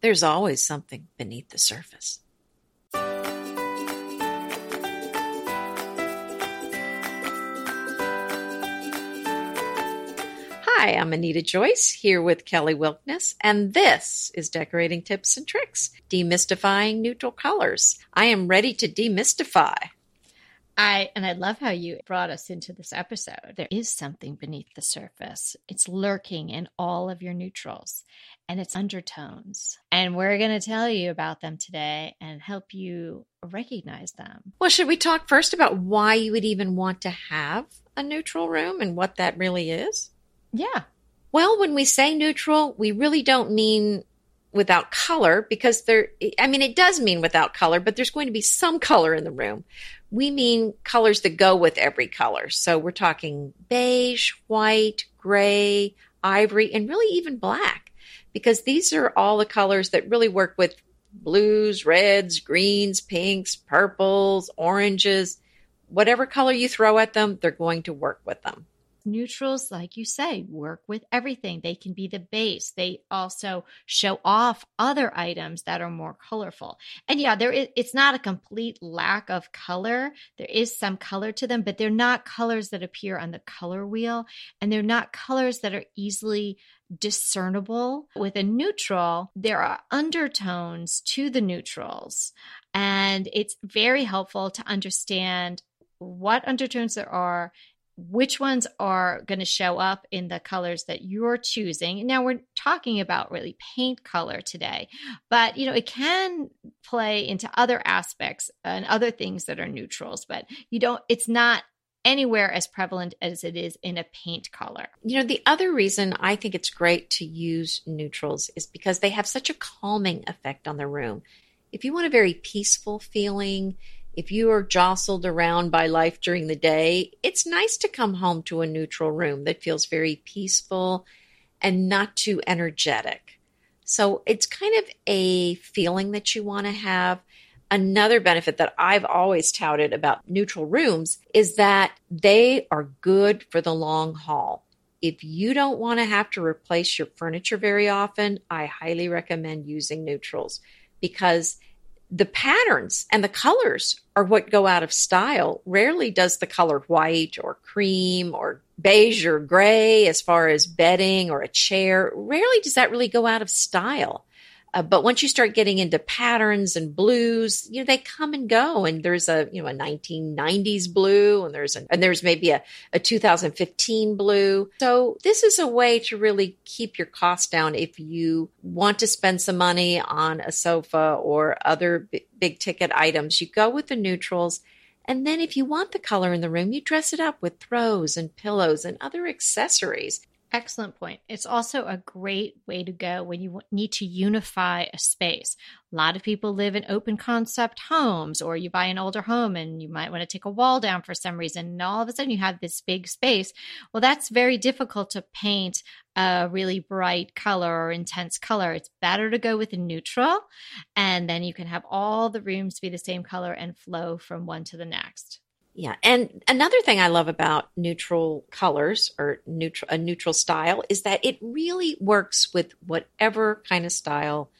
there's always something beneath the surface. Hi, I'm Anita Joyce here with Kelly Wilkniss, and this is Decorating Tips and Tricks Demystifying Neutral Colors. I am ready to demystify. I and I love how you brought us into this episode. There is something beneath the surface. It's lurking in all of your neutrals and it's undertones. And we're going to tell you about them today and help you recognize them. Well, should we talk first about why you would even want to have a neutral room and what that really is? Yeah. Well, when we say neutral, we really don't mean without color because there, I mean, it does mean without color, but there's going to be some color in the room. We mean colors that go with every color. So we're talking beige, white, gray, ivory, and really even black because these are all the colors that really work with blues, reds, greens, pinks, purples, oranges. Whatever color you throw at them, they're going to work with them. Neutrals, like you say, work with everything. They can be the base. They also show off other items that are more colorful. And yeah, there is, it's not a complete lack of color. There is some color to them, but they're not colors that appear on the color wheel. And they're not colors that are easily discernible. With a neutral, there are undertones to the neutrals. And it's very helpful to understand what undertones there are which ones are going to show up in the colors that you're choosing. Now we're talking about really paint color today, but you know, it can play into other aspects and other things that are neutrals, but you don't, it's not anywhere as prevalent as it is in a paint color. You know, the other reason I think it's great to use neutrals is because they have such a calming effect on the room. If you want a very peaceful feeling, if you are jostled around by life during the day, it's nice to come home to a neutral room that feels very peaceful and not too energetic. So it's kind of a feeling that you want to have. Another benefit that I've always touted about neutral rooms is that they are good for the long haul. If you don't want to have to replace your furniture very often, I highly recommend using neutrals because the patterns and the colors are what go out of style. Rarely does the color white or cream or beige or gray, as far as bedding or a chair, rarely does that really go out of style. Uh, but once you start getting into patterns and blues, you know, they come and go. And there's a, you know, a 1990s blue and there's a, and there's maybe a, a 2015 blue. So this is a way to really keep your costs down if you want to spend some money on a sofa or other b- big ticket items. You go with the neutrals. And then if you want the color in the room, you dress it up with throws and pillows and other accessories. Excellent point. It's also a great way to go when you need to unify a space. A lot of people live in open concept homes, or you buy an older home and you might want to take a wall down for some reason. And all of a sudden you have this big space. Well, that's very difficult to paint a really bright color or intense color. It's better to go with a neutral, and then you can have all the rooms be the same color and flow from one to the next. Yeah, and another thing I love about neutral colors or neutral a neutral style is that it really works with whatever kind of style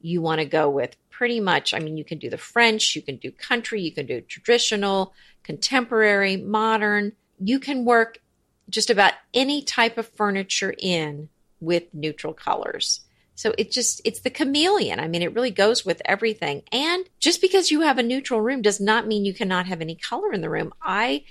you want to go with. Pretty much, I mean, you can do the French, you can do country, you can do traditional, contemporary, modern. You can work just about any type of furniture in with neutral colors. So it just, it's the chameleon. I mean, it really goes with everything. And just because you have a neutral room does not mean you cannot have any color in the room. I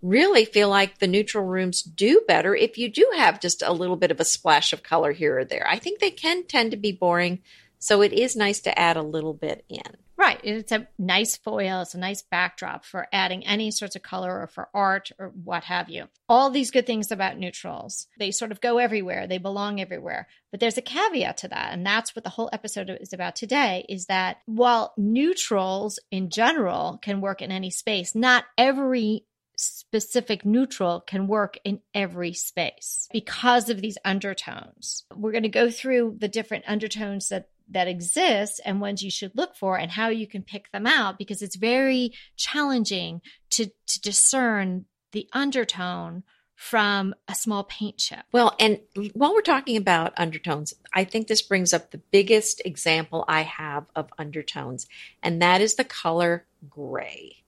really feel like the neutral rooms do better if you do have just a little bit of a splash of color here or there. I think they can tend to be boring. So it is nice to add a little bit in. Right. It's a nice foil. It's a nice backdrop for adding any sorts of color or for art or what have you. All these good things about neutrals. They sort of go everywhere. They belong everywhere. But there's a caveat to that. And that's what the whole episode is about today is that while neutrals in general can work in any space, not every specific neutral can work in every space because of these undertones. We're going to go through the different undertones that that exist and ones you should look for and how you can pick them out because it's very challenging to to discern the undertone from a small paint chip. Well, and while we're talking about undertones, I think this brings up the biggest example I have of undertones, and that is the color gray.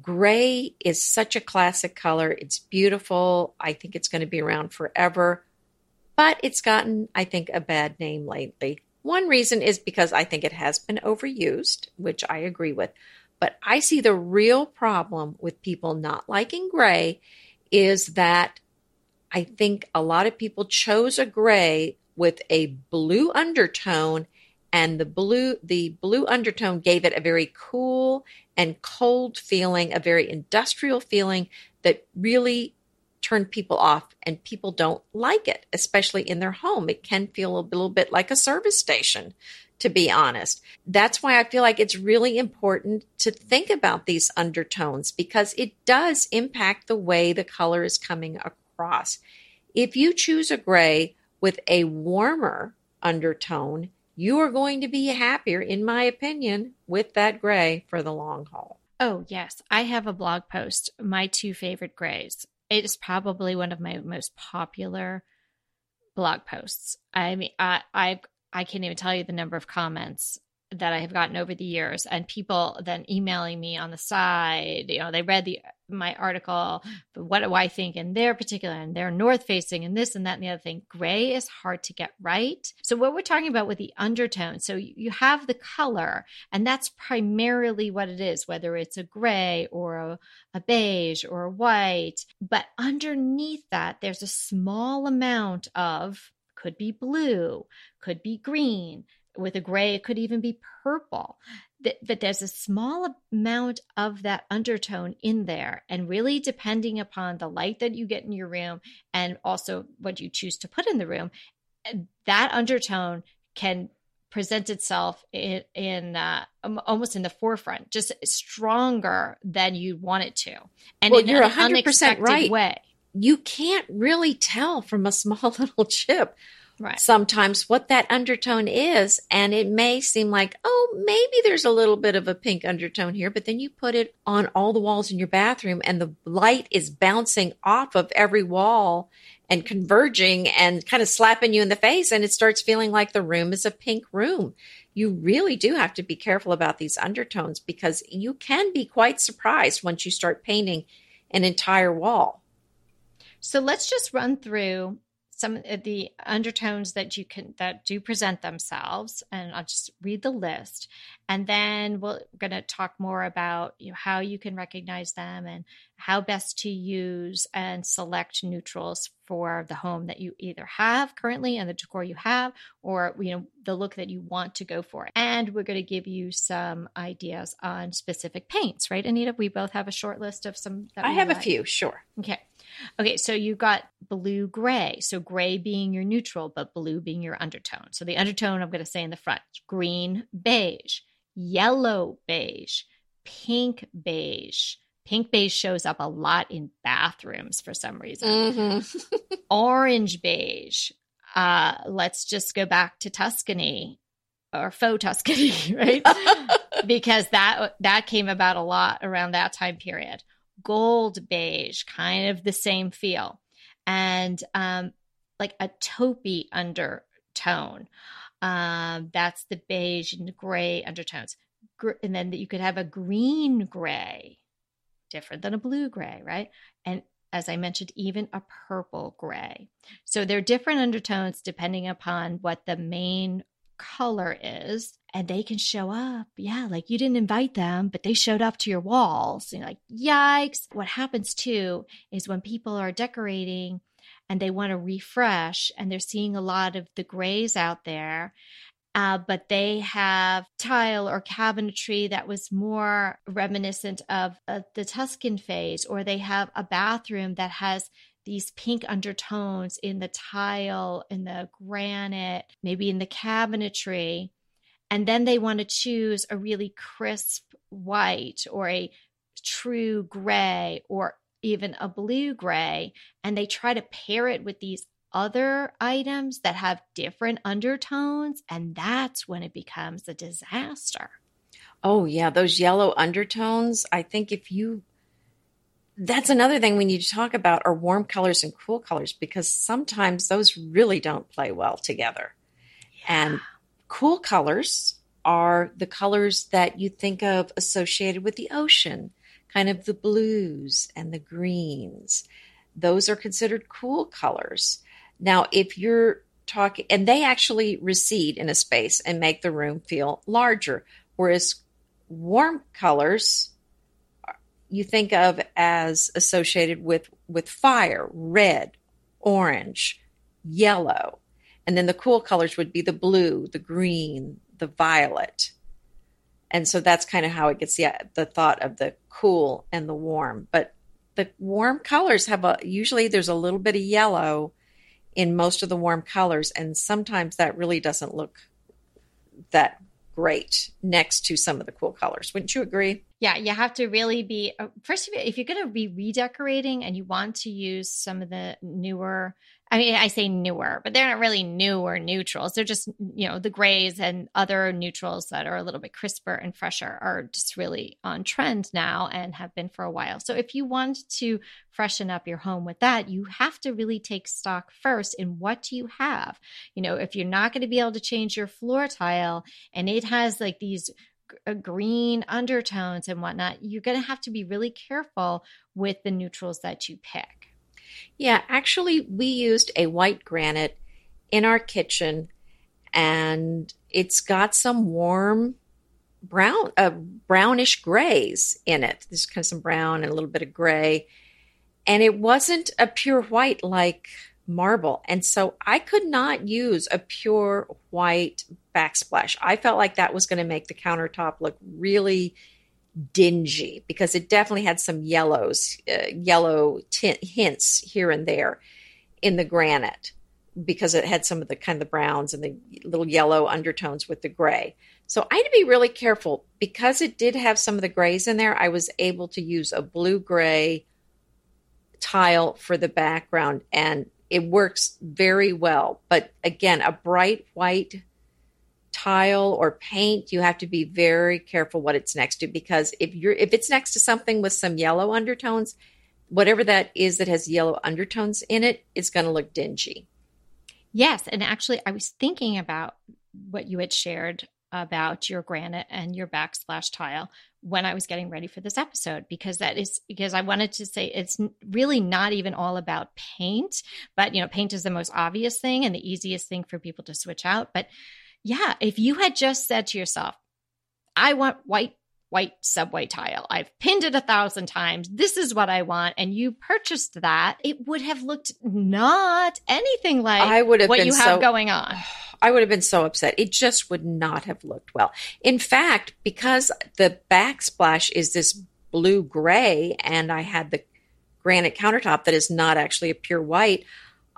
Gray is such a classic color. It's beautiful. I think it's going to be around forever, but it's gotten, I think, a bad name lately. One reason is because I think it has been overused, which I agree with. But I see the real problem with people not liking gray is that I think a lot of people chose a gray with a blue undertone and the blue the blue undertone gave it a very cool and cold feeling, a very industrial feeling that really turned people off and people don't like it, especially in their home. It can feel a little bit like a service station to be honest. That's why I feel like it's really important to think about these undertones because it does impact the way the color is coming across. If you choose a gray with a warmer undertone, you are going to be happier, in my opinion, with that gray for the long haul. Oh, yes. I have a blog post, my two favorite grays. It is probably one of my most popular blog posts. I mean, I, I've I can't even tell you the number of comments that I have gotten over the years and people then emailing me on the side, you know, they read the my article, but what do I think in their particular and they're north facing and this and that and the other thing. Gray is hard to get right. So what we're talking about with the undertone, so you have the color and that's primarily what it is, whether it's a gray or a, a beige or a white, but underneath that there's a small amount of could be blue, could be green. With a gray, it could even be purple. But there's a small amount of that undertone in there. And really, depending upon the light that you get in your room and also what you choose to put in the room, that undertone can present itself in, in uh, almost in the forefront, just stronger than you want it to, and well, in you're an 100% unexpected right. way you can't really tell from a small little chip right. sometimes what that undertone is. And it may seem like, oh, maybe there's a little bit of a pink undertone here, but then you put it on all the walls in your bathroom and the light is bouncing off of every wall and converging and kind of slapping you in the face. And it starts feeling like the room is a pink room. You really do have to be careful about these undertones because you can be quite surprised once you start painting an entire wall. So let's just run through some of the undertones that you can that do present themselves and I'll just read the list. And then we're going to talk more about you know, how you can recognize them and how best to use and select neutrals for the home that you either have currently and the decor you have or you know the look that you want to go for. And we're going to give you some ideas on specific paints right anita? We both have a short list of some i have like. a few sure. Okay Okay, so you got blue gray. So gray being your neutral, but blue being your undertone. So the undertone I'm going to say in the front green beige, yellow beige, pink beige. Pink beige shows up a lot in bathrooms for some reason. Mm-hmm. Orange beige. Uh, let's just go back to Tuscany or faux Tuscany, right? because that that came about a lot around that time period gold beige, kind of the same feel, and um, like a taupey undertone. Um, that's the beige and gray undertones. Gr- and then you could have a green gray, different than a blue gray, right? And as I mentioned, even a purple gray. So they're different undertones depending upon what the main color is and they can show up. Yeah, like you didn't invite them, but they showed up to your walls. You're like, yikes. What happens too is when people are decorating and they want to refresh and they're seeing a lot of the grays out there. Uh, but they have tile or cabinetry that was more reminiscent of uh, the Tuscan phase, or they have a bathroom that has these pink undertones in the tile, in the granite, maybe in the cabinetry. And then they want to choose a really crisp white or a true gray or even a blue gray. And they try to pair it with these other items that have different undertones. And that's when it becomes a disaster. Oh, yeah. Those yellow undertones. I think if you that's another thing we need to talk about are warm colors and cool colors because sometimes those really don't play well together. Yeah. And cool colors are the colors that you think of associated with the ocean, kind of the blues and the greens. Those are considered cool colors. Now, if you're talking, and they actually recede in a space and make the room feel larger, whereas warm colors you think of as associated with with fire, red, orange, yellow. And then the cool colors would be the blue, the green, the violet. And so that's kind of how it gets the the thought of the cool and the warm. But the warm colors have a usually there's a little bit of yellow in most of the warm colors and sometimes that really doesn't look that great next to some of the cool colors. Wouldn't you agree? Yeah, you have to really be uh, first. If you're going to be redecorating and you want to use some of the newer I mean, I say newer, but they're not really new or neutrals. They're just, you know, the grays and other neutrals that are a little bit crisper and fresher are just really on trend now and have been for a while. So if you want to freshen up your home with that, you have to really take stock first in what do you have. You know, if you're not going to be able to change your floor tile and it has like these green undertones and whatnot, you're going to have to be really careful with the neutrals that you pick. Yeah, actually, we used a white granite in our kitchen, and it's got some warm brown, uh, brownish grays in it. There's kind of some brown and a little bit of gray, and it wasn't a pure white like marble. And so I could not use a pure white backsplash. I felt like that was going to make the countertop look really dingy because it definitely had some yellows, uh, yellow tint hints here and there in the granite because it had some of the kind of the browns and the little yellow undertones with the gray. So I had to be really careful because it did have some of the grays in there. I was able to use a blue gray tile for the background and it works very well. But again, a bright white tile or paint, you have to be very careful what it's next to because if you're if it's next to something with some yellow undertones, whatever that is that has yellow undertones in it, it's going to look dingy. Yes, and actually I was thinking about what you had shared about your granite and your backsplash tile when I was getting ready for this episode because that is because I wanted to say it's really not even all about paint, but you know, paint is the most obvious thing and the easiest thing for people to switch out, but yeah, if you had just said to yourself, I want white, white subway tile. I've pinned it a thousand times. This is what I want. And you purchased that, it would have looked not anything like I would have what you so, have going on. I would have been so upset. It just would not have looked well. In fact, because the backsplash is this blue gray and I had the granite countertop that is not actually a pure white,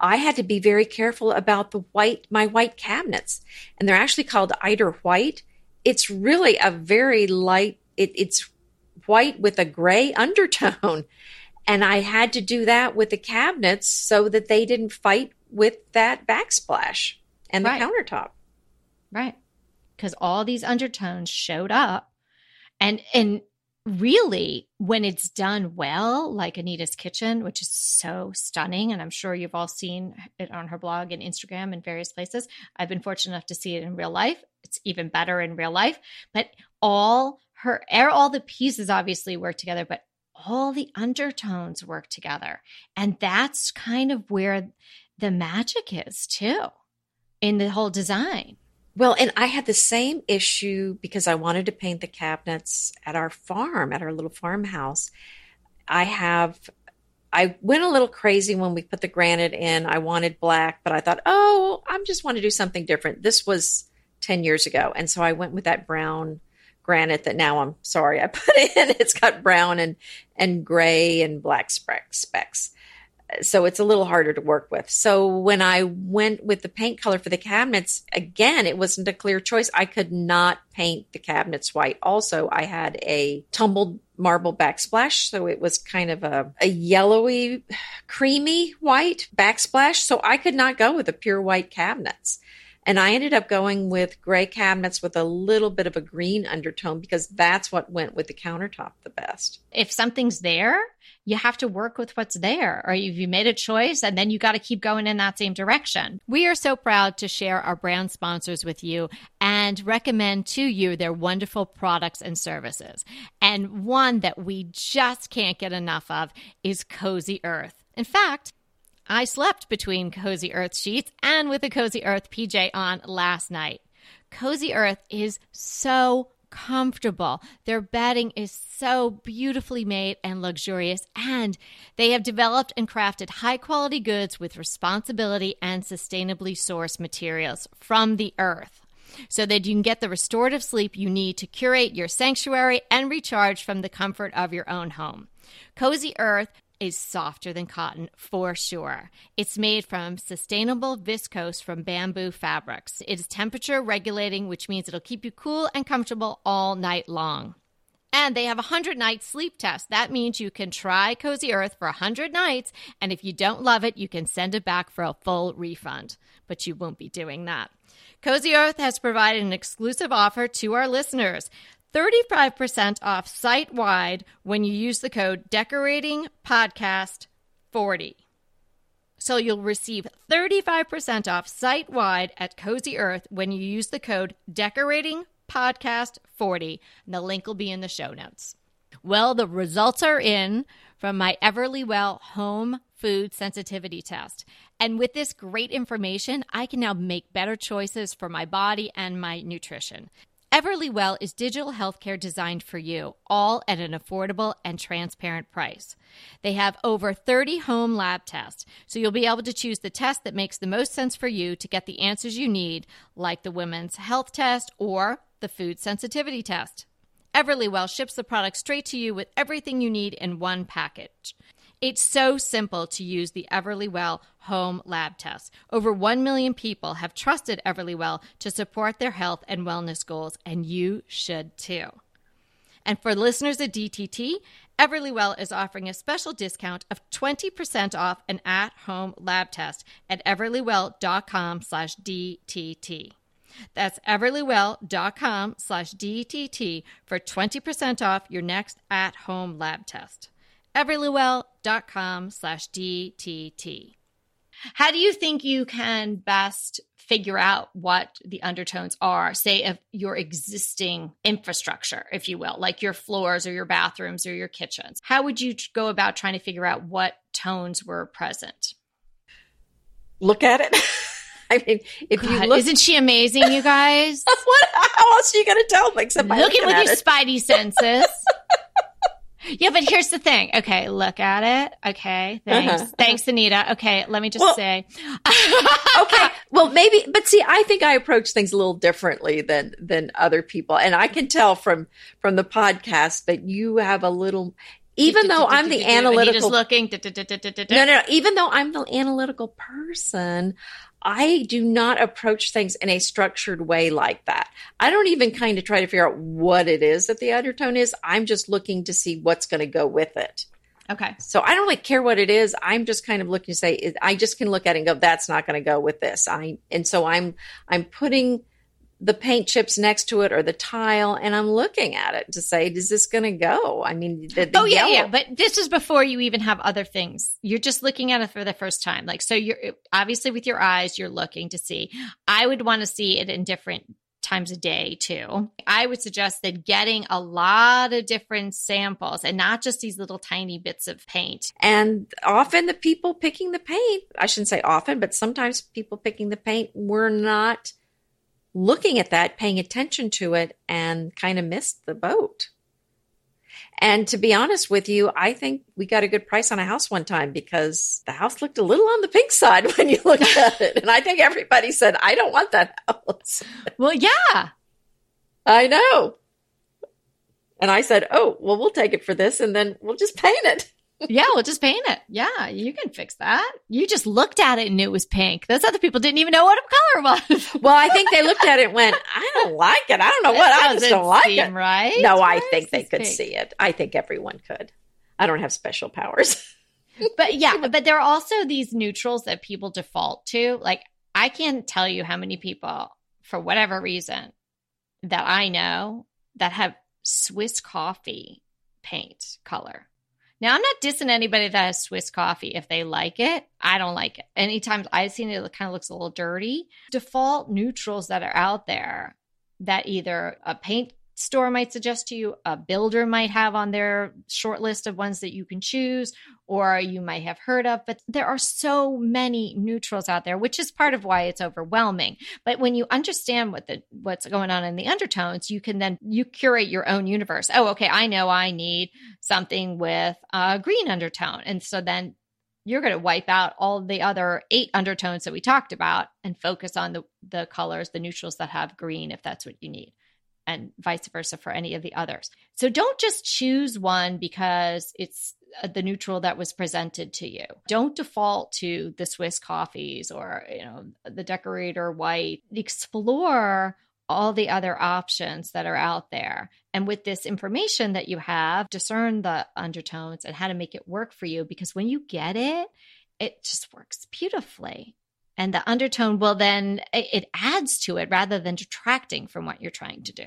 I had to be very careful about the white, my white cabinets. And they're actually called eider white. It's really a very light, it, it's white with a gray undertone. And I had to do that with the cabinets so that they didn't fight with that backsplash and the right. countertop. Right. Because all these undertones showed up. And, and really, when it's done well, like Anita's Kitchen, which is so stunning, and I'm sure you've all seen it on her blog and Instagram and various places. I've been fortunate enough to see it in real life. It's even better in real life. But all her, er, all the pieces obviously work together, but all the undertones work together. And that's kind of where the magic is too in the whole design. Well, and I had the same issue because I wanted to paint the cabinets at our farm, at our little farmhouse. I have, I went a little crazy when we put the granite in. I wanted black, but I thought, oh, I just want to do something different. This was 10 years ago. And so I went with that brown granite that now I'm sorry I put in. It's got brown and, and gray and black specks so it's a little harder to work with. So when I went with the paint color for the cabinets, again, it wasn't a clear choice. I could not paint the cabinets white. Also, I had a tumbled marble backsplash, so it was kind of a, a yellowy, creamy white backsplash. So I could not go with the pure white cabinets. And I ended up going with gray cabinets with a little bit of a green undertone because that's what went with the countertop the best. If something's there, you have to work with what's there or if you made a choice and then you got to keep going in that same direction. We are so proud to share our brand sponsors with you and recommend to you their wonderful products and services. And one that we just can't get enough of is Cozy Earth. In fact, I slept between Cozy Earth sheets and with a Cozy Earth PJ on last night. Cozy Earth is so comfortable. Their bedding is so beautifully made and luxurious, and they have developed and crafted high quality goods with responsibility and sustainably sourced materials from the earth so that you can get the restorative sleep you need to curate your sanctuary and recharge from the comfort of your own home. Cozy Earth is softer than cotton for sure. It's made from sustainable viscose from bamboo fabrics. It is temperature regulating, which means it'll keep you cool and comfortable all night long. And they have a 100 night sleep test. That means you can try Cozy Earth for 100 nights, and if you don't love it, you can send it back for a full refund. But you won't be doing that. Cozy Earth has provided an exclusive offer to our listeners. 35% off site wide when you use the code Decorating Podcast 40. So you'll receive 35% off site wide at Cozy Earth when you use the code Decorating Podcast 40. And the link will be in the show notes. Well, the results are in from my Everlywell home food sensitivity test. And with this great information, I can now make better choices for my body and my nutrition. Everlywell is digital healthcare designed for you, all at an affordable and transparent price. They have over 30 home lab tests, so you'll be able to choose the test that makes the most sense for you to get the answers you need, like the women's health test or the food sensitivity test. Everlywell ships the product straight to you with everything you need in one package. It's so simple to use the Everlywell home lab test. Over 1 million people have trusted Everlywell to support their health and wellness goals, and you should too. And for listeners at DTT, Everlywell is offering a special discount of 20% off an at-home lab test at everlywell.com slash DTT. That's everlywell.com slash DTT for 20% off your next at-home lab test everlywell.com slash DTT. How do you think you can best figure out what the undertones are, say, of your existing infrastructure, if you will, like your floors or your bathrooms or your kitchens? How would you go about trying to figure out what tones were present? Look at it. I mean, if God, you look, isn't she amazing, you guys? what? How else are you going to tell them except by looking, looking with your it? spidey senses? Yeah, but here's the thing. Okay, look at it. Okay, thanks. Uh-huh. Thanks, Anita. Okay, let me just well, say. okay, well, maybe, but see, I think I approach things a little differently than than other people, and I can tell from from the podcast that you have a little. Even though I'm the analytical, looking. No, no, no. Even though I'm the analytical person, I do not approach things in a structured way like that. I don't even kind of try to figure out what it is that the undertone is. I'm just looking to see what's going to go with it. Okay. So I don't really care what it is. I'm just kind of looking to say I just can look at it and go, that's not going to go with this. I and so I'm I'm putting the paint chips next to it or the tile and I'm looking at it to say, is this going to go? I mean, the, the oh yeah, yellow- yeah. But this is before you even have other things. You're just looking at it for the first time. Like, so you're obviously with your eyes, you're looking to see. I would want to see it in different times a day too. I would suggest that getting a lot of different samples and not just these little tiny bits of paint. And often the people picking the paint, I shouldn't say often, but sometimes people picking the paint were not looking at that, paying attention to it, and kind of missed the boat. And to be honest with you, I think we got a good price on a house one time because the house looked a little on the pink side when you looked at it. And I think everybody said, I don't want that house. Well, yeah. I know. And I said, Oh, well, we'll take it for this and then we'll just paint it yeah, we'll just paint it. Yeah, you can fix that. You just looked at it and it was pink. Those other people didn't even know what a color was. well, I think they looked at it and went, I don't like it. I don't know what. I just don't like it. Right? No, I think they could pink. see it. I think everyone could. I don't have special powers. but yeah, but there are also these neutrals that people default to. Like I can't tell you how many people, for whatever reason, that I know that have Swiss coffee paint color. Now, I'm not dissing anybody that has Swiss coffee. If they like it, I don't like it. Anytime I've seen it, it kind of looks a little dirty. Default neutrals that are out there that either a paint store might suggest to you, a builder might have on their short list of ones that you can choose, or you might have heard of. But there are so many neutrals out there, which is part of why it's overwhelming. But when you understand what the what's going on in the undertones, you can then you curate your own universe. Oh, okay, I know I need something with a green undertone, and so then you're going to wipe out all the other eight undertones that we talked about and focus on the the colors, the neutrals that have green if that's what you need and vice versa for any of the others. So don't just choose one because it's uh, the neutral that was presented to you. Don't default to the Swiss coffees or, you know, the decorator white. Explore all the other options that are out there. And with this information that you have, discern the undertones and how to make it work for you because when you get it, it just works beautifully and the undertone will then it adds to it rather than detracting from what you're trying to do.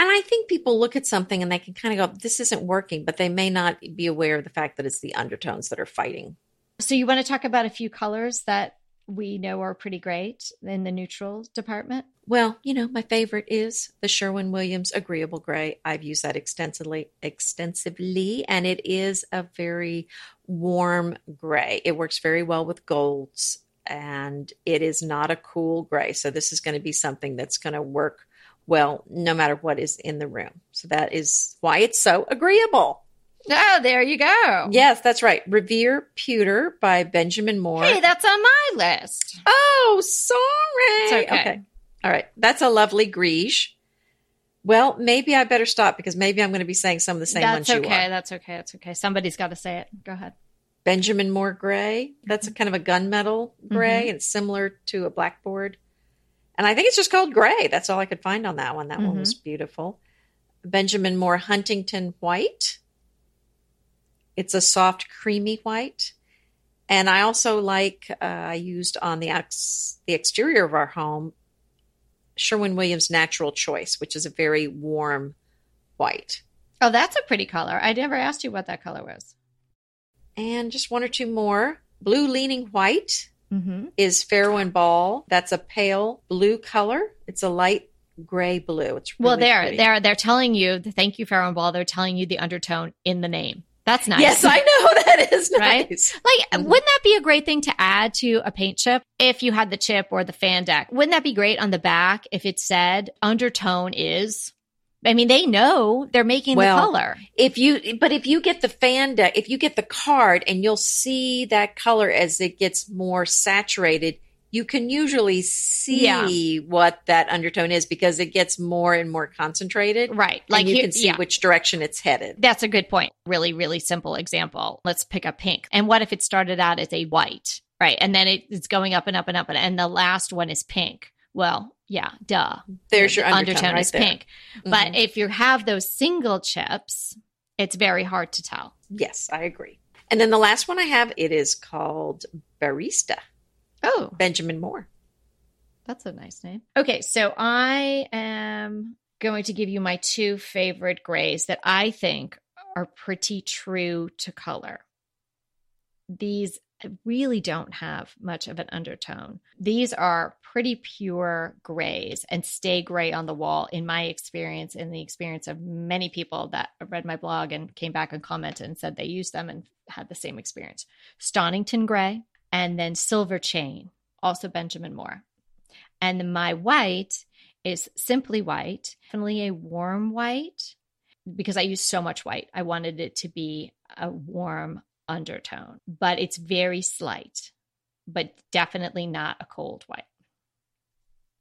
And i think people look at something and they can kind of go this isn't working but they may not be aware of the fact that it's the undertones that are fighting. So you want to talk about a few colors that we know are pretty great in the neutral department? Well you know my favorite is the sherwin williams agreeable gray. I've used that extensively extensively and it is a very warm gray. It works very well with golds and it is not a cool gray. So this is going to be something that's going to work well no matter what is in the room. So that is why it's so agreeable. Oh, there you go. Yes, that's right. Revere Pewter by Benjamin Moore. Hey, that's on my list. Oh, sorry. It's okay. okay. All right. That's a lovely greige. Well, maybe I better stop because maybe I'm going to be saying some of the same that's ones okay, you are. That's okay. That's okay. Somebody's got to say it. Go ahead. Benjamin Moore gray. That's a kind of a gunmetal gray, Mhm. and similar to a blackboard. And I think it's just called gray. That's all I could find on that one. That one was beautiful. Benjamin Moore Huntington white. It's a soft, creamy white. And I also like uh, I used on the ex- the exterior of our home Sherwin Williams Natural Choice, which is a very warm white. Oh, that's a pretty color. I never asked you what that color was. And just one or two more. Blue leaning white Mm-hmm. is Farrow and Ball. That's a pale blue color. It's a light gray blue. It's really well, there, pretty. they're they're telling you. Thank you, Farrow and Ball. They're telling you the undertone in the name. That's nice. Yes, I know that is Right? nice. Like, Mhm. wouldn't that be a great thing to add to a paint chip if you had the chip or the fan deck? Wouldn't that be great on the back if it said undertone is? I mean, they know they're making Well, the color. If you, but if you get the fan deck, if you get the card, and you'll see that color as it gets more saturated, you can usually see Yeah. what that undertone is because it gets more and more concentrated. Right. Like you here- can see yeah. which direction it's headed. That's a good point. Really, really simple example. Let's pick a pink. And what if it started out as a white, right? And then it, it's going up and up and up, and, and the last one is pink. Well, yeah, duh. There's your undertone, right is there. pink. But Mhm. if you have those single chips, it's very hard to tell. yes, I agree. And then the last one I have, it is called Barista, Oh, Benjamin Moore. That's a nice name. Okay, so I am going to give you my two favorite grays that I think are pretty true to color. These really don't have much of an undertone. These are pretty pure grays and stay gray on the wall, in my experience, in the experience of many people that read my blog and came back and commented and said they used them and had the same experience. Stonington gray and then silver chain, also Benjamin Moore. And my white is simply white, definitely a warm white, because I use so much white. I wanted it to be a warm undertone, but it's very slight, but definitely not a cold white.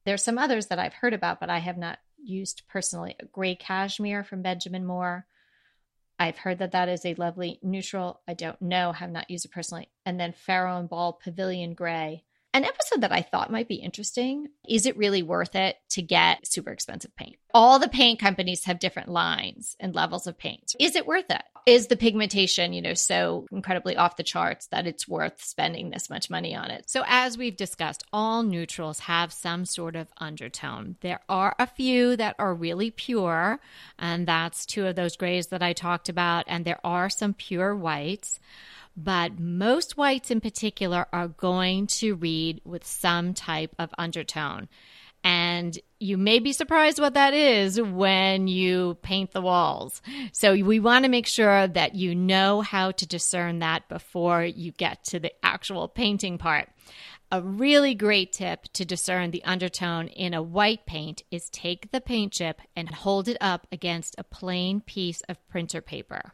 There's some others that I've heard about, but I have not used personally. A gray cashmere from Benjamin Moore. I've heard that that is a lovely neutral. I don't know, have not used it personally. And then Farrow and Ball Pavilion Gray. An episode that I thought might be interesting is it really worth it to get super expensive paint? All the paint companies have different lines and levels of paint. Is it worth it? Is the pigmentation, you know, so incredibly off the charts that it's worth spending this much money on it? So, as we've discussed, all neutrals have some sort of undertone. There are a few that are really pure, and that's two of those grays that I talked about, and there are some pure whites but most whites in particular are going to read with some type of undertone. And you may be surprised what that is when you paint the walls. So we want to make sure that you know how to discern that before you get to the actual painting part. A really great tip to discern the undertone in a white paint is take the paint chip and hold it up against a plain piece of printer paper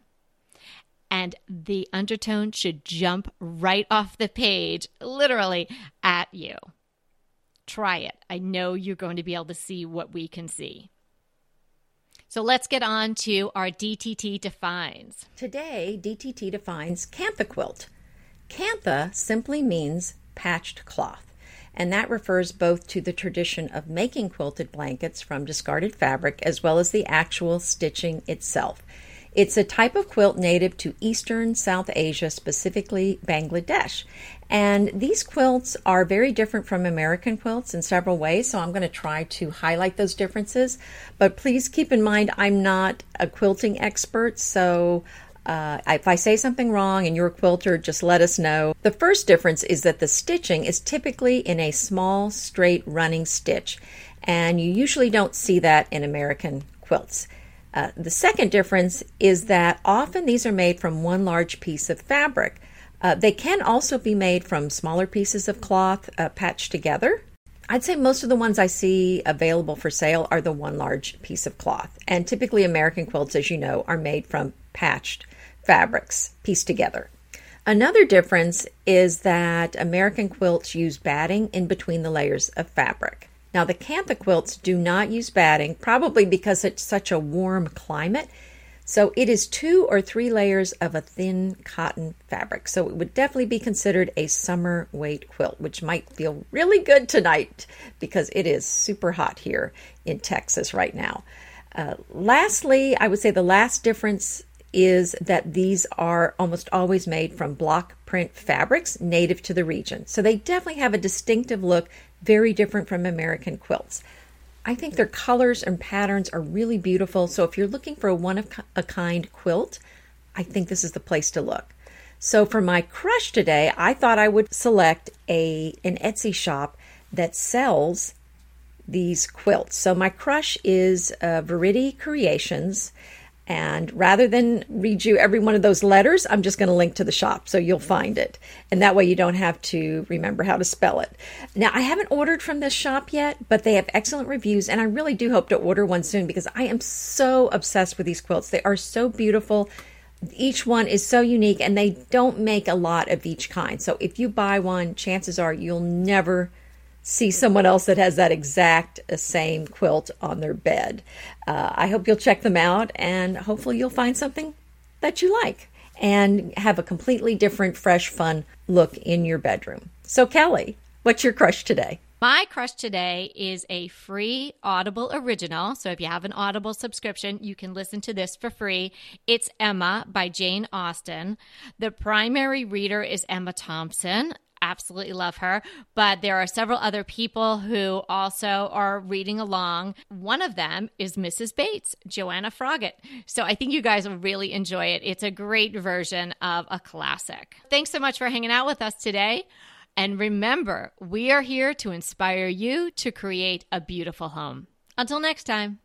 and the undertone should jump right off the page, literally at you. Try it. I know you're going to be able to see what we can see. So let's get on to our DTT defines. Today, DTT defines Kantha quilt. Kantha simply means patched cloth, and that refers both to the tradition of making quilted blankets from discarded fabric as well as the actual stitching itself. It's a type of quilt native to eastern South Asia, specifically Bangladesh. And these quilts are very different from American quilts in several ways, so I'm going to try to highlight those differences. But please keep in mind, I'm not a quilting expert, so uh, if I say something wrong and you're a quilter, just let us know. The first difference is that the stitching is typically in a small, straight running stitch, and you usually don't see that in American quilts. Uh, the second difference is that often these are made from one large piece of fabric. Uh, they can also be made from smaller pieces of cloth uh, patched together. I'd say most of the ones I see available for sale are the one large piece of cloth. And typically, American quilts, as you know, are made from patched fabrics pieced together. Another difference is that American quilts use batting in between the layers of fabric. Now, the Kantha quilts do not use batting, probably because it's such a warm climate. So it is two or three layers of a thin cotton fabric. So it would definitely be considered a summer weight quilt, which might feel really good tonight because it is super hot here in Texas right now. Uh, lastly, I would say the last difference is that these are almost always made from block print fabrics native to the region. So they definitely have a distinctive look very different from American quilts. I think their colors and patterns are really beautiful. So if you're looking for a one of a kind quilt, I think this is the place to look. So for my crush today, I thought I would select a an Etsy shop that sells these quilts. So my crush is uh, Verity Creations. And rather than read you every one of those letters, I'm just going to link to the shop so you'll find it. And that way you don't have to remember how to spell it. Now, I haven't ordered from this shop yet, but they have excellent reviews. And I really do hope to order one soon because I am so obsessed with these quilts. They are so beautiful. Each one is so unique and they don't make a lot of each kind. So if you buy one, chances are you'll never see someone else that has that exact uh, same quilt on their bed. Uh, I hope you'll check them out and hopefully you'll find something that you like and have a completely different, fresh, fun look in your bedroom. So, Kelly, what's your crush today? My crush today is a free Audible original. So if you have an Audible subscription, you can listen to this for free. It's Emma by Jane Austen. The primary reader is Emma Thompson absolutely love her. But there are several other people who also are reading along. One of them is Mrs. Bates, Joanna Froggatt. So I think you guys will really enjoy it. It's a great version of a classic. Thanks so much for hanging out with us today. And remember, we are here to inspire you to create a beautiful home. Until next time.